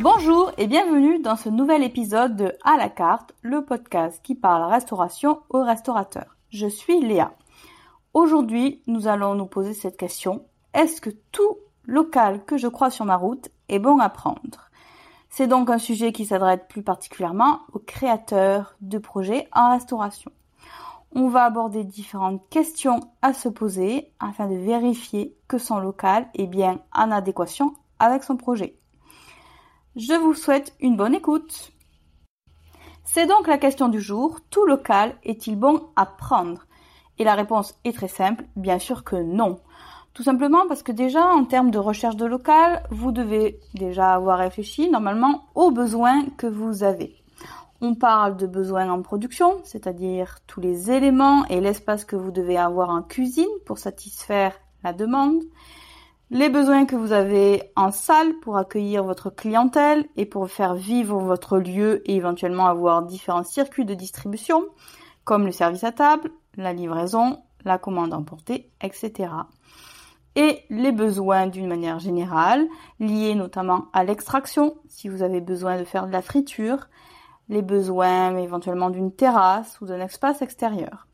Bonjour et bienvenue dans ce nouvel épisode de À la carte, le podcast qui parle restauration aux restaurateurs. Je suis Léa. Aujourd'hui, nous allons nous poser cette question. Est-ce que tout local que je crois sur ma route est bon à prendre? C'est donc un sujet qui s'adresse plus particulièrement aux créateurs de projets en restauration. On va aborder différentes questions à se poser afin de vérifier que son local est bien en adéquation avec son projet. Je vous souhaite une bonne écoute. C'est donc la question du jour, tout local est-il bon à prendre? Et la réponse est très simple, bien sûr que non. Tout simplement parce que déjà en termes de recherche de local, vous devez déjà avoir réfléchi normalement aux besoins que vous avez. On parle de besoins en production, c'est-à-dire tous les éléments et l'espace que vous devez avoir en cuisine pour satisfaire la demande les besoins que vous avez en salle pour accueillir votre clientèle et pour faire vivre votre lieu et éventuellement avoir différents circuits de distribution, comme le service à table, la livraison, la commande emportée, etc. Et les besoins d'une manière générale, liés notamment à l'extraction, si vous avez besoin de faire de la friture, les besoins éventuellement d'une terrasse ou d'un espace extérieur.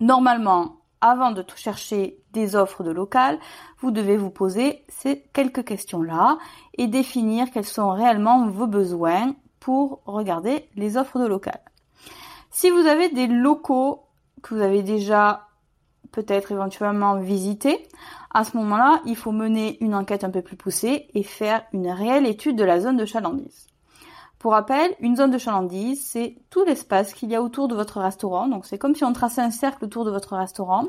Normalement, avant de chercher des offres de local, vous devez vous poser ces quelques questions-là et définir quels sont réellement vos besoins pour regarder les offres de local. Si vous avez des locaux que vous avez déjà peut-être éventuellement visités, à ce moment-là, il faut mener une enquête un peu plus poussée et faire une réelle étude de la zone de chalandise. Pour rappel, une zone de chalandise, c'est tout l'espace qu'il y a autour de votre restaurant. Donc c'est comme si on traçait un cercle autour de votre restaurant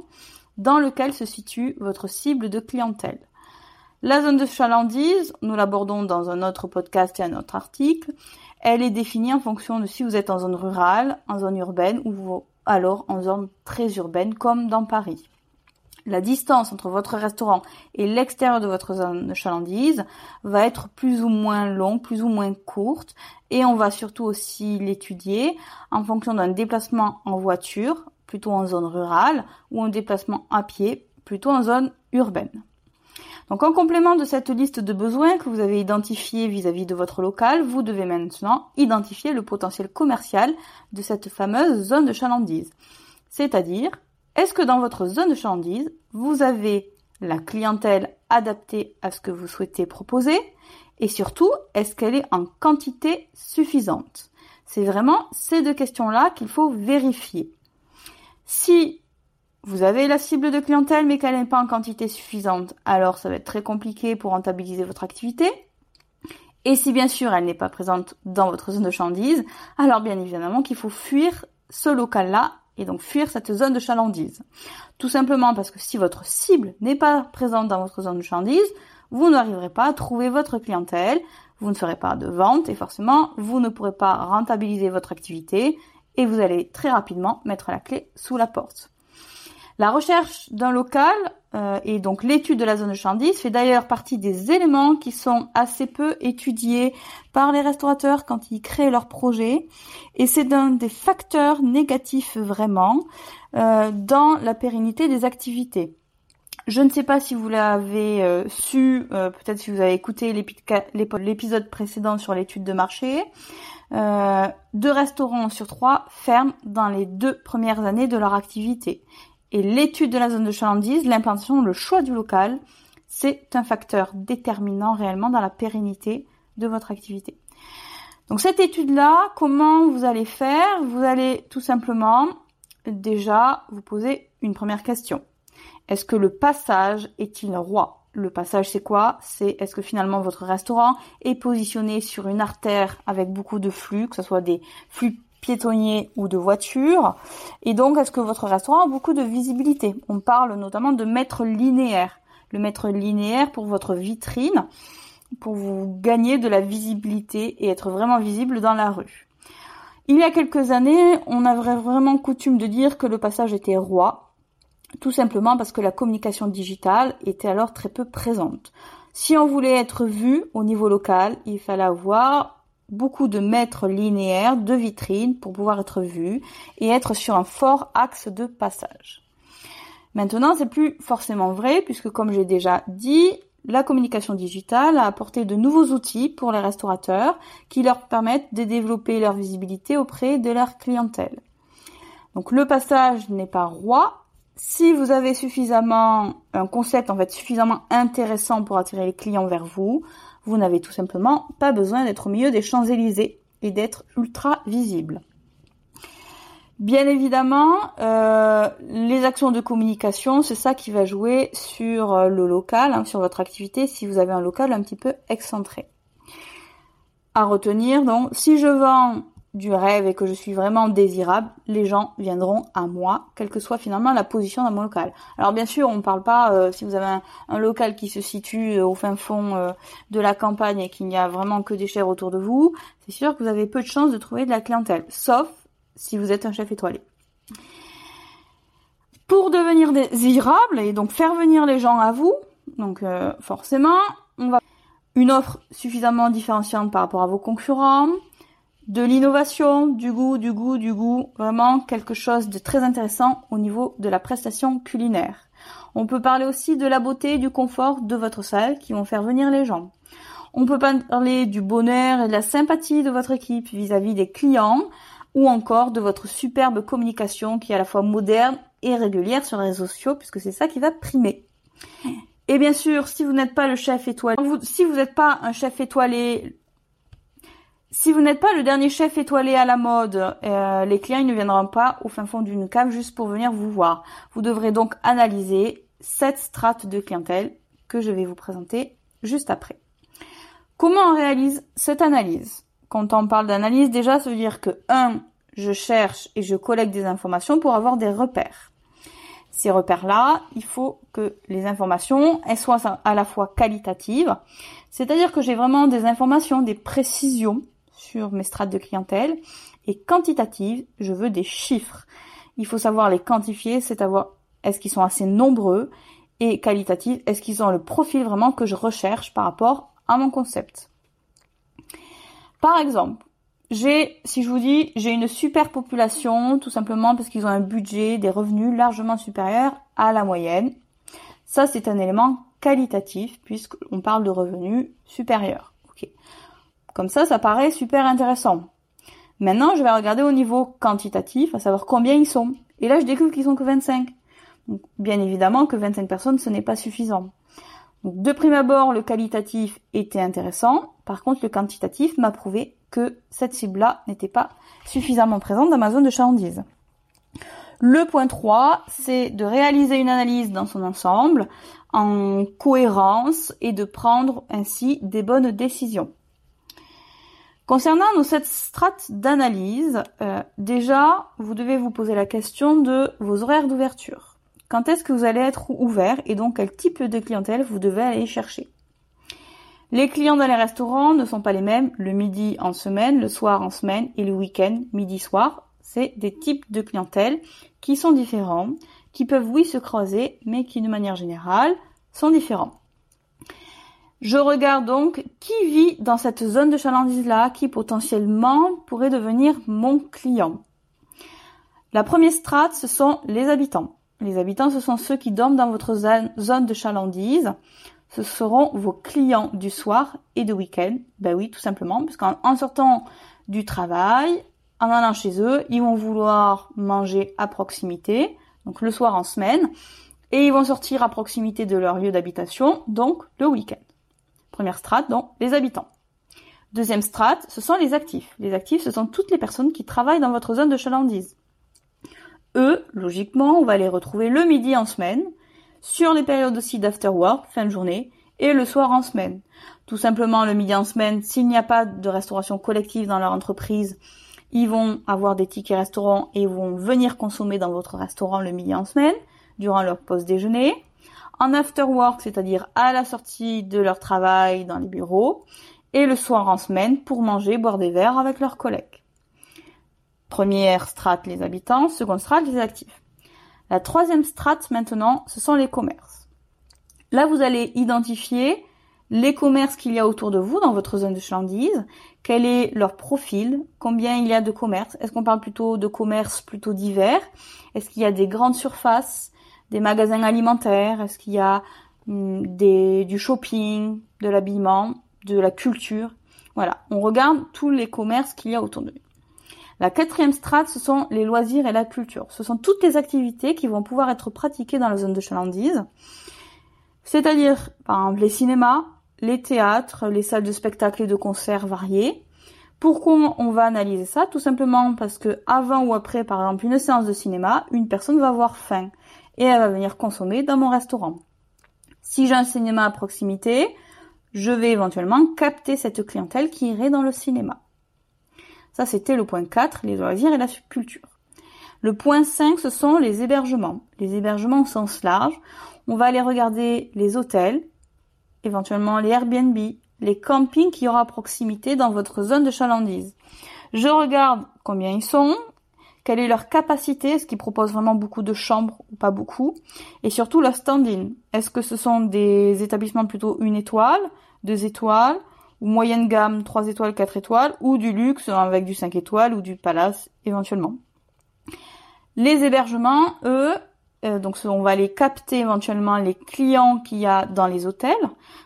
dans lequel se situe votre cible de clientèle. La zone de chalandise, nous l'abordons dans un autre podcast et un autre article, elle est définie en fonction de si vous êtes en zone rurale, en zone urbaine ou alors en zone très urbaine comme dans Paris la distance entre votre restaurant et l'extérieur de votre zone de chalandise va être plus ou moins longue, plus ou moins courte, et on va surtout aussi l'étudier en fonction d'un déplacement en voiture, plutôt en zone rurale, ou un déplacement à pied, plutôt en zone urbaine. Donc en complément de cette liste de besoins que vous avez identifiés vis-à-vis de votre local, vous devez maintenant identifier le potentiel commercial de cette fameuse zone de chalandise. C'est-à-dire est-ce que dans votre zone de chalandise, vous avez la clientèle adaptée à ce que vous souhaitez proposer? Et surtout, est-ce qu'elle est en quantité suffisante? C'est vraiment ces deux questions-là qu'il faut vérifier. Si vous avez la cible de clientèle mais qu'elle n'est pas en quantité suffisante, alors ça va être très compliqué pour rentabiliser votre activité. Et si bien sûr elle n'est pas présente dans votre zone de chalandise, alors bien évidemment qu'il faut fuir ce local-là et donc fuir cette zone de chalandise. Tout simplement parce que si votre cible n'est pas présente dans votre zone de chalandise, vous n'arriverez pas à trouver votre clientèle, vous ne ferez pas de vente et forcément vous ne pourrez pas rentabiliser votre activité et vous allez très rapidement mettre la clé sous la porte. La recherche d'un local euh, et donc l'étude de la zone de chalandise fait d'ailleurs partie des éléments qui sont assez peu étudiés par les restaurateurs quand ils créent leur projet et c'est un des facteurs négatifs vraiment euh, dans la pérennité des activités. Je ne sais pas si vous l'avez euh, su, peut-être si vous avez écouté l'épisode précédent sur l'étude de marché. deux restaurants sur trois ferment dans les deux premières années de leur activité. Et l'étude de la zone de chalandise, l'implantation, le choix du local, c'est un facteur déterminant réellement dans la pérennité de votre activité. Donc cette étude-là, comment vous allez faire? Vous allez tout simplement déjà vous poser une première question. Est-ce que le passage est-il roi? Le passage, c'est quoi? C'est est-ce que finalement votre restaurant est positionné sur une artère avec beaucoup de flux, que ce soit des flux piétonnier ou de voiture. Et donc, est-ce que votre restaurant a beaucoup de visibilité? On parle notamment de mètre linéaire. Le mètre linéaire pour votre vitrine, pour vous gagner de la visibilité et être vraiment visible dans la rue. Il y a quelques années, on avait vraiment coutume de dire que le passage était roi, tout simplement parce que la communication digitale était alors très peu présente. Si on voulait être vu au niveau local, il fallait avoir beaucoup de mètres linéaires de vitrines pour pouvoir être vu et être sur un fort axe de passage. Maintenant, c'est plus forcément vrai puisque comme j'ai déjà dit, la communication digitale a apporté de nouveaux outils pour les restaurateurs qui leur permettent de développer leur visibilité auprès de leur clientèle. Donc le passage n'est pas roi. Si vous avez suffisamment un concept en fait suffisamment intéressant pour attirer les clients vers vous, vous n'avez tout simplement pas besoin d'être au milieu des Champs-Élysées et d'être ultra visible. Bien évidemment, euh, les actions de communication, c'est ça qui va jouer sur euh, le local, hein, sur votre activité, si vous avez un local un petit peu excentré. À retenir, donc, si je vends du rêve et que je suis vraiment désirable, les gens viendront à moi, quelle que soit finalement la position dans mon local. Alors bien sûr, on ne parle pas euh, si vous avez un, local qui se situe au fin fond de la campagne et qu'il n'y a vraiment que des chairs autour de vous, c'est sûr que vous avez peu de chances de trouver de la clientèle, sauf si vous êtes un chef étoilé. Pour devenir désirable et donc faire venir les gens à vous, donc euh, forcément, on va une offre suffisamment différenciante par rapport à vos concurrents, de l'innovation, du goût, du goût, du goût, vraiment quelque chose de très intéressant au niveau de la prestation culinaire. On peut parler aussi de la beauté et du confort de votre salle qui vont faire venir les gens. On peut parler du bonheur et de la sympathie de votre équipe vis à -vis des clients ou encore de votre superbe communication qui est à la fois moderne et régulière sur les réseaux sociaux puisque c'est ça qui va primer. Et bien sûr, si vous n'êtes pas le chef étoilé, si vous n'êtes pas un chef étoilé, si vous n'êtes pas le dernier chef étoilé à la mode, euh, les clients ne viendront pas au fin fond d'une cave juste pour venir vous voir. Vous devrez donc analyser cette strate de clientèle que je vais vous présenter juste après. Comment on réalise cette analyse? Quand on parle d'analyse, déjà, ça veut dire que, un, je cherche et je collecte des informations pour avoir des repères. Ces repères-là, il faut que les informations, elles soient à la fois qualitatives, c'est-à-dire que j'ai vraiment des informations, des précisions sur mes strates de clientèle, et quantitatives, je veux des chiffres. Il faut savoir les quantifier, c'est dire est-ce qu'ils sont assez nombreux, et qualitatives, est-ce qu'ils ont le profil vraiment que je recherche par rapport à mon concept. Par exemple, j'ai, si je vous dis, j'ai une super population, tout simplement parce qu'ils ont un budget, des revenus largement supérieurs à la moyenne. Ça, c'est un élément qualitatif, puisqu'on parle de revenus supérieurs. Comme ça, ça paraît super intéressant. Maintenant, je vais regarder au niveau quantitatif, à savoir combien ils sont. Et là, je découvre qu'ils sont que 25. Donc, bien évidemment que 25 personnes, ce n'est pas suffisant. De prime abord, le qualitatif était intéressant. Par contre, le quantitatif m'a prouvé que cette cible-là n'était pas suffisamment présente dans ma zone de chalandise. Le point 3, c'est de réaliser une analyse dans son ensemble, en cohérence, et de prendre ainsi des bonnes décisions. Concernant nos sept d'analyse, euh, déjà, vous devez vous poser la question de vos horaires d'ouverture. Quand est-ce que vous allez être ouvert et donc quel type de clientèle vous devez aller chercher? Les clients dans les restaurants ne sont pas les mêmes le midi en semaine, le soir en semaine et le week-end midi-soir. C'est des types de clientèle qui sont différents, qui peuvent oui se croiser, mais qui de manière générale sont différents. Je regarde donc qui vit dans cette zone de chalandise-là, qui potentiellement pourrait devenir mon client. La première strate, ce sont les habitants. Les habitants, ce sont ceux qui dorment dans votre zone de chalandise. Ce seront vos clients du soir et de week-end. Ben oui, tout simplement, parce qu'en sortant du travail, en allant chez eux, ils vont vouloir manger à proximité, donc le soir en semaine, et ils vont sortir à proximité de leur lieu d'habitation, donc le week-end. Première strate, donc les habitants. Deuxième strate, ce sont les actifs. Les actifs, ce sont toutes les personnes qui travaillent dans votre zone de chalandise. Eux, logiquement, on va les retrouver le midi en semaine, sur les périodes aussi d'after work, fin de journée, et le soir en semaine. Tout simplement le midi en semaine, s'il n'y a pas de restauration collective dans leur entreprise, ils vont avoir des tickets restaurants et vont venir consommer dans votre restaurant le midi en semaine, durant leur pause déjeuner. En after work, c'est-à-dire à la sortie de leur travail dans les bureaux, et le soir en semaine pour manger, boire des verres avec leurs collègues. Première strate, les habitants. Seconde strate, les actifs. La troisième strate, maintenant, ce sont les commerces. Là, vous allez identifier les commerces qu'il y a autour de vous dans votre zone de chalandise, quel est leur profil, combien il y a de commerces, est-ce qu'on parle plutôt de commerces plutôt divers, est-ce qu'il y a des grandes surfaces, des magasins alimentaires, est-ce qu'il y a hum, des, du shopping, de l'habillement, de la culture? Voilà, on regarde tous les commerces qu'il y a autour de nous. La quatrième strate, ce sont les loisirs et la culture. Ce sont toutes les activités qui vont pouvoir être pratiquées dans la zone de chalandise. C'est-à-dire, par exemple, les cinémas, les théâtres, les salles de spectacle et de concerts variés. Pourquoi on va analyser ça? Tout simplement parce que avant ou après, par exemple, une séance de cinéma, une personne va avoir faim et elle va venir consommer dans mon restaurant. Si j'ai un cinéma à proximité, je vais éventuellement capter cette clientèle qui irait dans le cinéma. Ça, c'était le point 4, les loisirs et la culture. Le point 5, ce sont les hébergements. Les hébergements au sens large. On va aller regarder les hôtels, éventuellement les Airbnb, les campings qu'il y aura à proximité dans votre zone de chalandise. Je regarde combien ils sont, quelle est leur capacité, est-ce qu'ils proposent vraiment beaucoup de chambres ou pas beaucoup, et surtout leur standing. Est-ce que ce sont des établissements plutôt une étoile, deux étoiles, ou moyenne gamme 3 étoiles, 4 étoiles, ou du luxe avec du 5 étoiles ou du palace éventuellement? Les hébergements, eux, euh, donc on va aller capter éventuellement les clients qu'il y a dans les hôtels.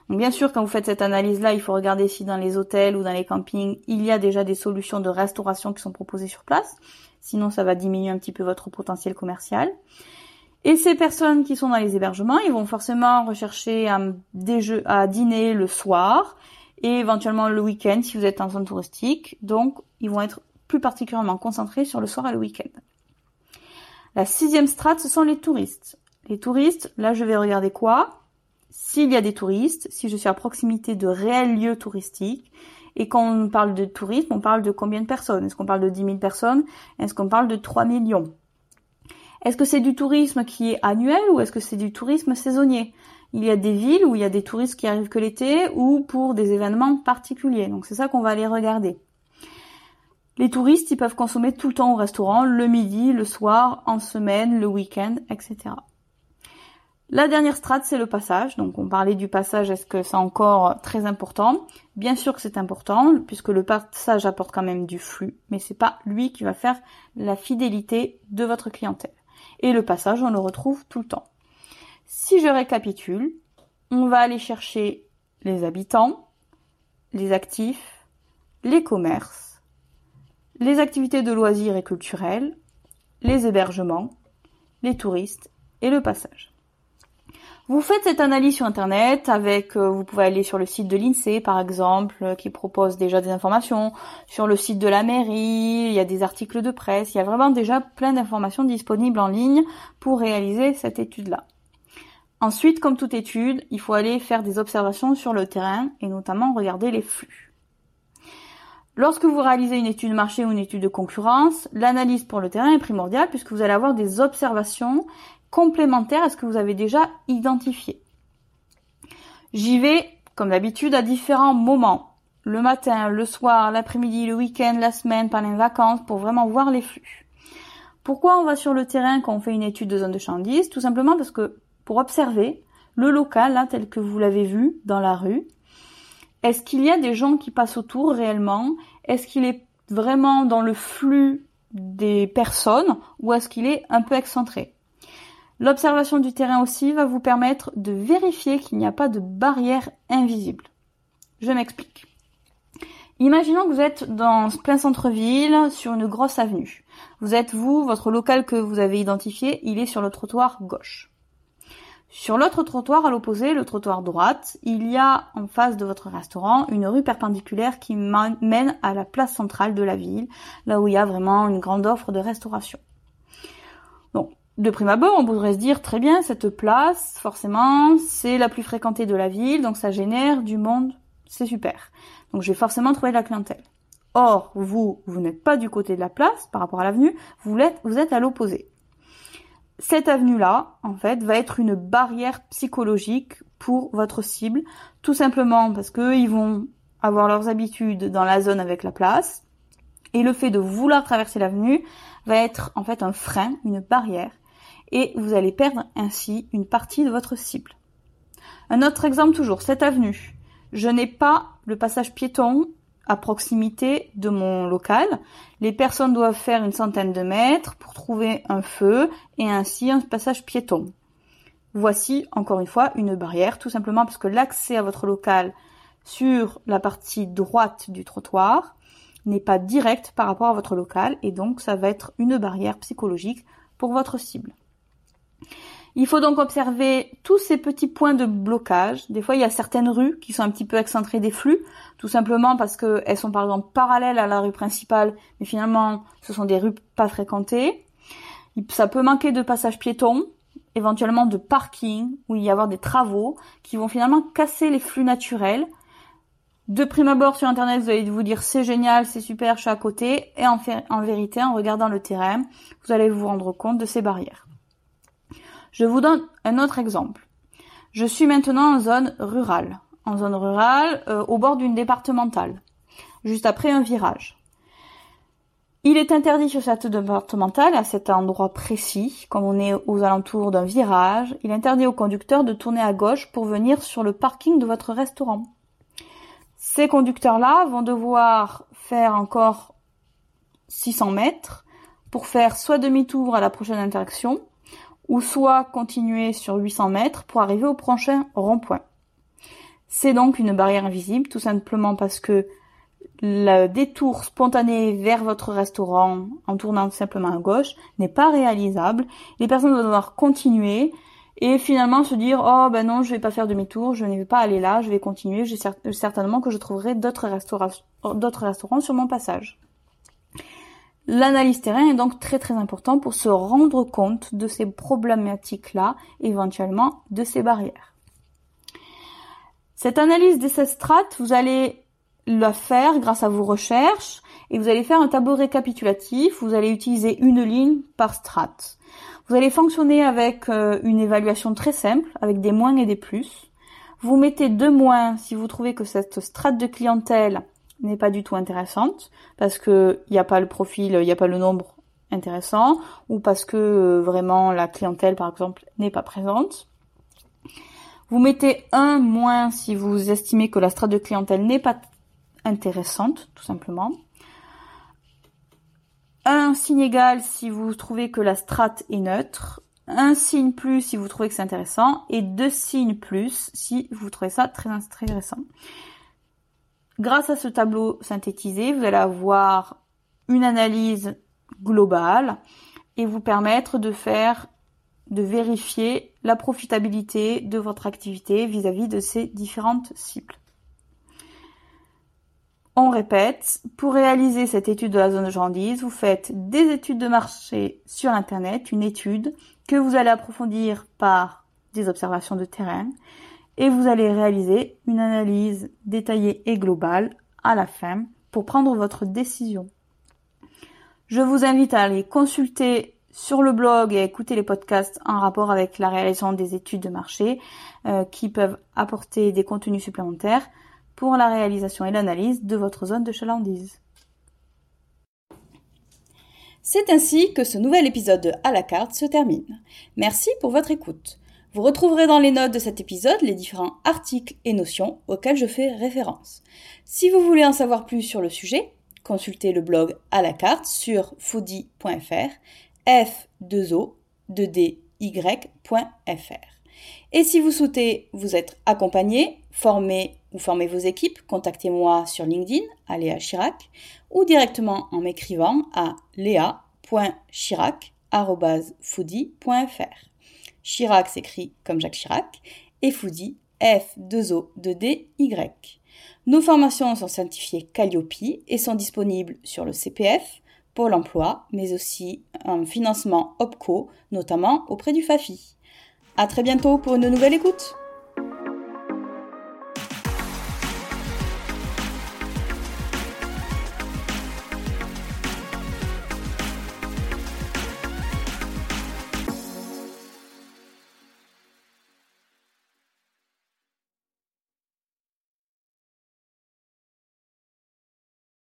Donc bien sûr, quand vous faites cette analyse-là, il faut regarder si dans les hôtels ou dans les campings, il y a déjà des solutions de restauration qui sont proposées sur place. Sinon, ça va diminuer un petit peu votre potentiel commercial. Et ces personnes qui sont dans les hébergements, ils vont forcément rechercher un à dîner le soir et éventuellement le week-end si vous êtes en zone touristique. Donc, ils vont être plus particulièrement concentrés sur le soir et le week-end. La sixième strate, ce sont les touristes. Les touristes, là, je vais regarder quoi? S'il y a des touristes, si je suis à proximité de réels lieux touristiques, et quand on parle de tourisme, on parle de combien de personnes? Est-ce qu'on parle de 10 000 personnes? Est-ce qu'on parle de 3 millions? Est-ce que c'est du tourisme qui est annuel ou est-ce que c'est du tourisme saisonnier? Il y a des villes où il y a des touristes qui arrivent que l'été ou pour des événements particuliers. Donc c'est ça qu'on va aller regarder. Les touristes, ils peuvent consommer tout le temps au restaurant, le midi, le soir, en semaine, le week-end, etc. La dernière strate, c'est le passage. Donc on parlait du passage, est-ce que c'est encore très important? Bien sûr que c'est important, puisque le passage apporte quand même du flux, mais c'est pas lui qui va faire la fidélité de votre clientèle. Et le passage, on le retrouve tout le temps. Si je récapitule, on va aller chercher les habitants, les actifs, les commerces, les activités de loisirs et culturels, les hébergements, les touristes et le passage. Vous faites cette analyse sur internet avec, euh, vous pouvez aller sur le site de l'INSEE par exemple, euh, qui propose déjà des informations, sur le site de la mairie, il y a des articles de presse, il y a vraiment déjà plein d'informations disponibles en ligne pour réaliser cette étude-là. Ensuite, comme toute étude, il faut aller faire des observations sur le terrain et notamment regarder les flux. Lorsque vous réalisez une étude de marché ou une étude de concurrence, l'analyse pour le terrain est primordiale puisque vous allez avoir des observations complémentaires à ce que vous avez déjà identifié. J'y vais, comme d'habitude, à différents moments. Le matin, le soir, l'après-midi, le week-end, la semaine, pendant les vacances, pour vraiment voir les flux. Pourquoi on va sur le terrain quand on fait une étude de zone de chandise? Tout simplement parce que pour observer le local, là, tel que vous l'avez vu dans la rue. Est-ce qu'il y a des gens qui passent autour réellement? Est-ce qu'il est vraiment dans le flux des personnes ou est-ce qu'il est un peu excentré? L'observation du terrain aussi va vous permettre de vérifier qu'il n'y a pas de barrière invisible. Je m'explique. Imaginons que vous êtes dans plein centre-ville, sur une grosse avenue. Vous êtes vous, votre local que vous avez identifié, il est sur le trottoir gauche. Sur l'autre trottoir à l'opposé, le trottoir droite, il y a en face de votre restaurant une rue perpendiculaire qui mène à la place centrale de la ville, là où il y a vraiment une grande offre de restauration. De prime abord, on pourrait se dire très bien, cette place, forcément, c'est la plus fréquentée de la ville, donc ça génère du monde, c'est super. Donc je vais forcément trouver la clientèle. Or, vous, vous n'êtes pas du côté de la place par rapport à l'avenue, vous êtes, vous êtes à l'opposé cette avenue-là, en fait, va être une barrière psychologique pour votre cible, tout simplement parce qu'ils vont avoir leurs habitudes dans la zone avec la place, et le fait de vouloir traverser l'avenue va être en fait un frein, une barrière, et vous allez perdre ainsi une partie de votre cible. Un autre exemple toujours, cette avenue. Je n'ai pas le passage piéton à proximité de mon local. Les personnes doivent faire une centaine de mètres pour trouver un feu et ainsi un passage piéton. voici encore une fois une barrière, tout simplement parce que l'accès à votre local sur la partie droite du trottoir n'est pas direct par rapport à votre local et donc ça va être une barrière psychologique pour votre cible. Il faut donc observer tous ces petits points de blocage. Des fois, il y a certaines rues qui sont un petit peu excentrées des flux, tout simplement parce qu'elles sont par exemple parallèles à la rue principale, mais finalement, ce sont des rues pas fréquentées. Ça peut manquer de passage piéton, éventuellement de parking, où il y avoir des travaux qui vont finalement casser les flux naturels. De prime abord sur internet, vous allez vous dire c'est génial, c'est super, je suis à côté, et en vérité, en regardant le terrain, vous allez vous rendre compte de ces barrières. Je vous donne un autre exemple. Je suis maintenant en zone rurale. En zone rurale, euh, au bord d'une départementale, juste après un virage. Il est interdit sur cette départementale, à cet endroit précis, comme on est aux alentours d'un virage, il est interdit au conducteur de tourner à gauche pour venir sur le parking de votre restaurant. Ces conducteurs-là vont devoir faire encore 600 mètres pour faire soit demi-tour à la prochaine interaction, ou soit continuer sur 800 mètres pour arriver au prochain rond-point. C'est donc une barrière invisible, tout simplement parce que le détour spontané vers votre restaurant en tournant simplement à gauche n'est pas réalisable. Les personnes vont devoir continuer et finalement se dire oh ben non je vais pas faire demi-tour, je ne vais pas aller là, je vais continuer, certainement que je trouverai d'autres restaurants sur mon passage. L'analyse terrain est donc très très important pour se rendre compte de ces problématiques-là, éventuellement de ces barrières. Cette analyse de ces strates, vous allez la faire grâce à vos recherches et vous allez faire un tableau récapitulatif. Vous allez utiliser une ligne par strate. Vous allez fonctionner avec euh, une évaluation très simple, avec des moins et des plus. Vous mettez deux moins si vous trouvez que cette strate de clientèle n'est pas du tout intéressante parce que il n'y a pas le profil, il n'y a pas le nombre intéressant ou parce que euh, vraiment la clientèle par exemple n'est pas présente. Vous mettez un moins si vous estimez que la strate de clientèle n'est pas intéressante, tout simplement. Un signe égal si vous trouvez que la strate est neutre. Un signe plus si vous trouvez que c'est intéressant. Et deux signes plus si vous trouvez ça très intéressant. Grâce à ce tableau synthétisé, vous allez avoir une analyse globale et vous permettre de faire, de vérifier la profitabilité de votre activité vis-à-vis de ces différentes cibles. On répète, pour réaliser cette étude de la zone de Jandise, vous faites des études de marché sur Internet, une étude que vous allez approfondir par des observations de terrain et vous allez réaliser une analyse détaillée et globale à la fin pour prendre votre décision. Je vous invite à aller consulter sur le blog et à écouter les podcasts en rapport avec la réalisation des études de marché euh, qui peuvent apporter des contenus supplémentaires pour la réalisation et l'analyse de votre zone de chalandise. C'est ainsi que ce nouvel épisode de À la carte se termine. Merci pour votre écoute. Vous retrouverez dans les notes de cet épisode les différents articles et notions auxquels je fais référence. Si vous voulez en savoir plus sur le sujet, consultez le blog à la carte sur foodie.fr, f2o 2dy.fr. Et si vous souhaitez vous être accompagné, formé ou former vos équipes, contactez-moi sur LinkedIn à Léa Chirac ou directement en m'écrivant à léa.chirac.foodie.fr. Chirac s'écrit comme Jacques Chirac, et Foodie, F2O2DY. Nos formations sont certifiées Calliope et sont disponibles sur le CPF, Pôle emploi, mais aussi un financement OPCO, notamment auprès du FAFI. À très bientôt pour une nouvelle écoute!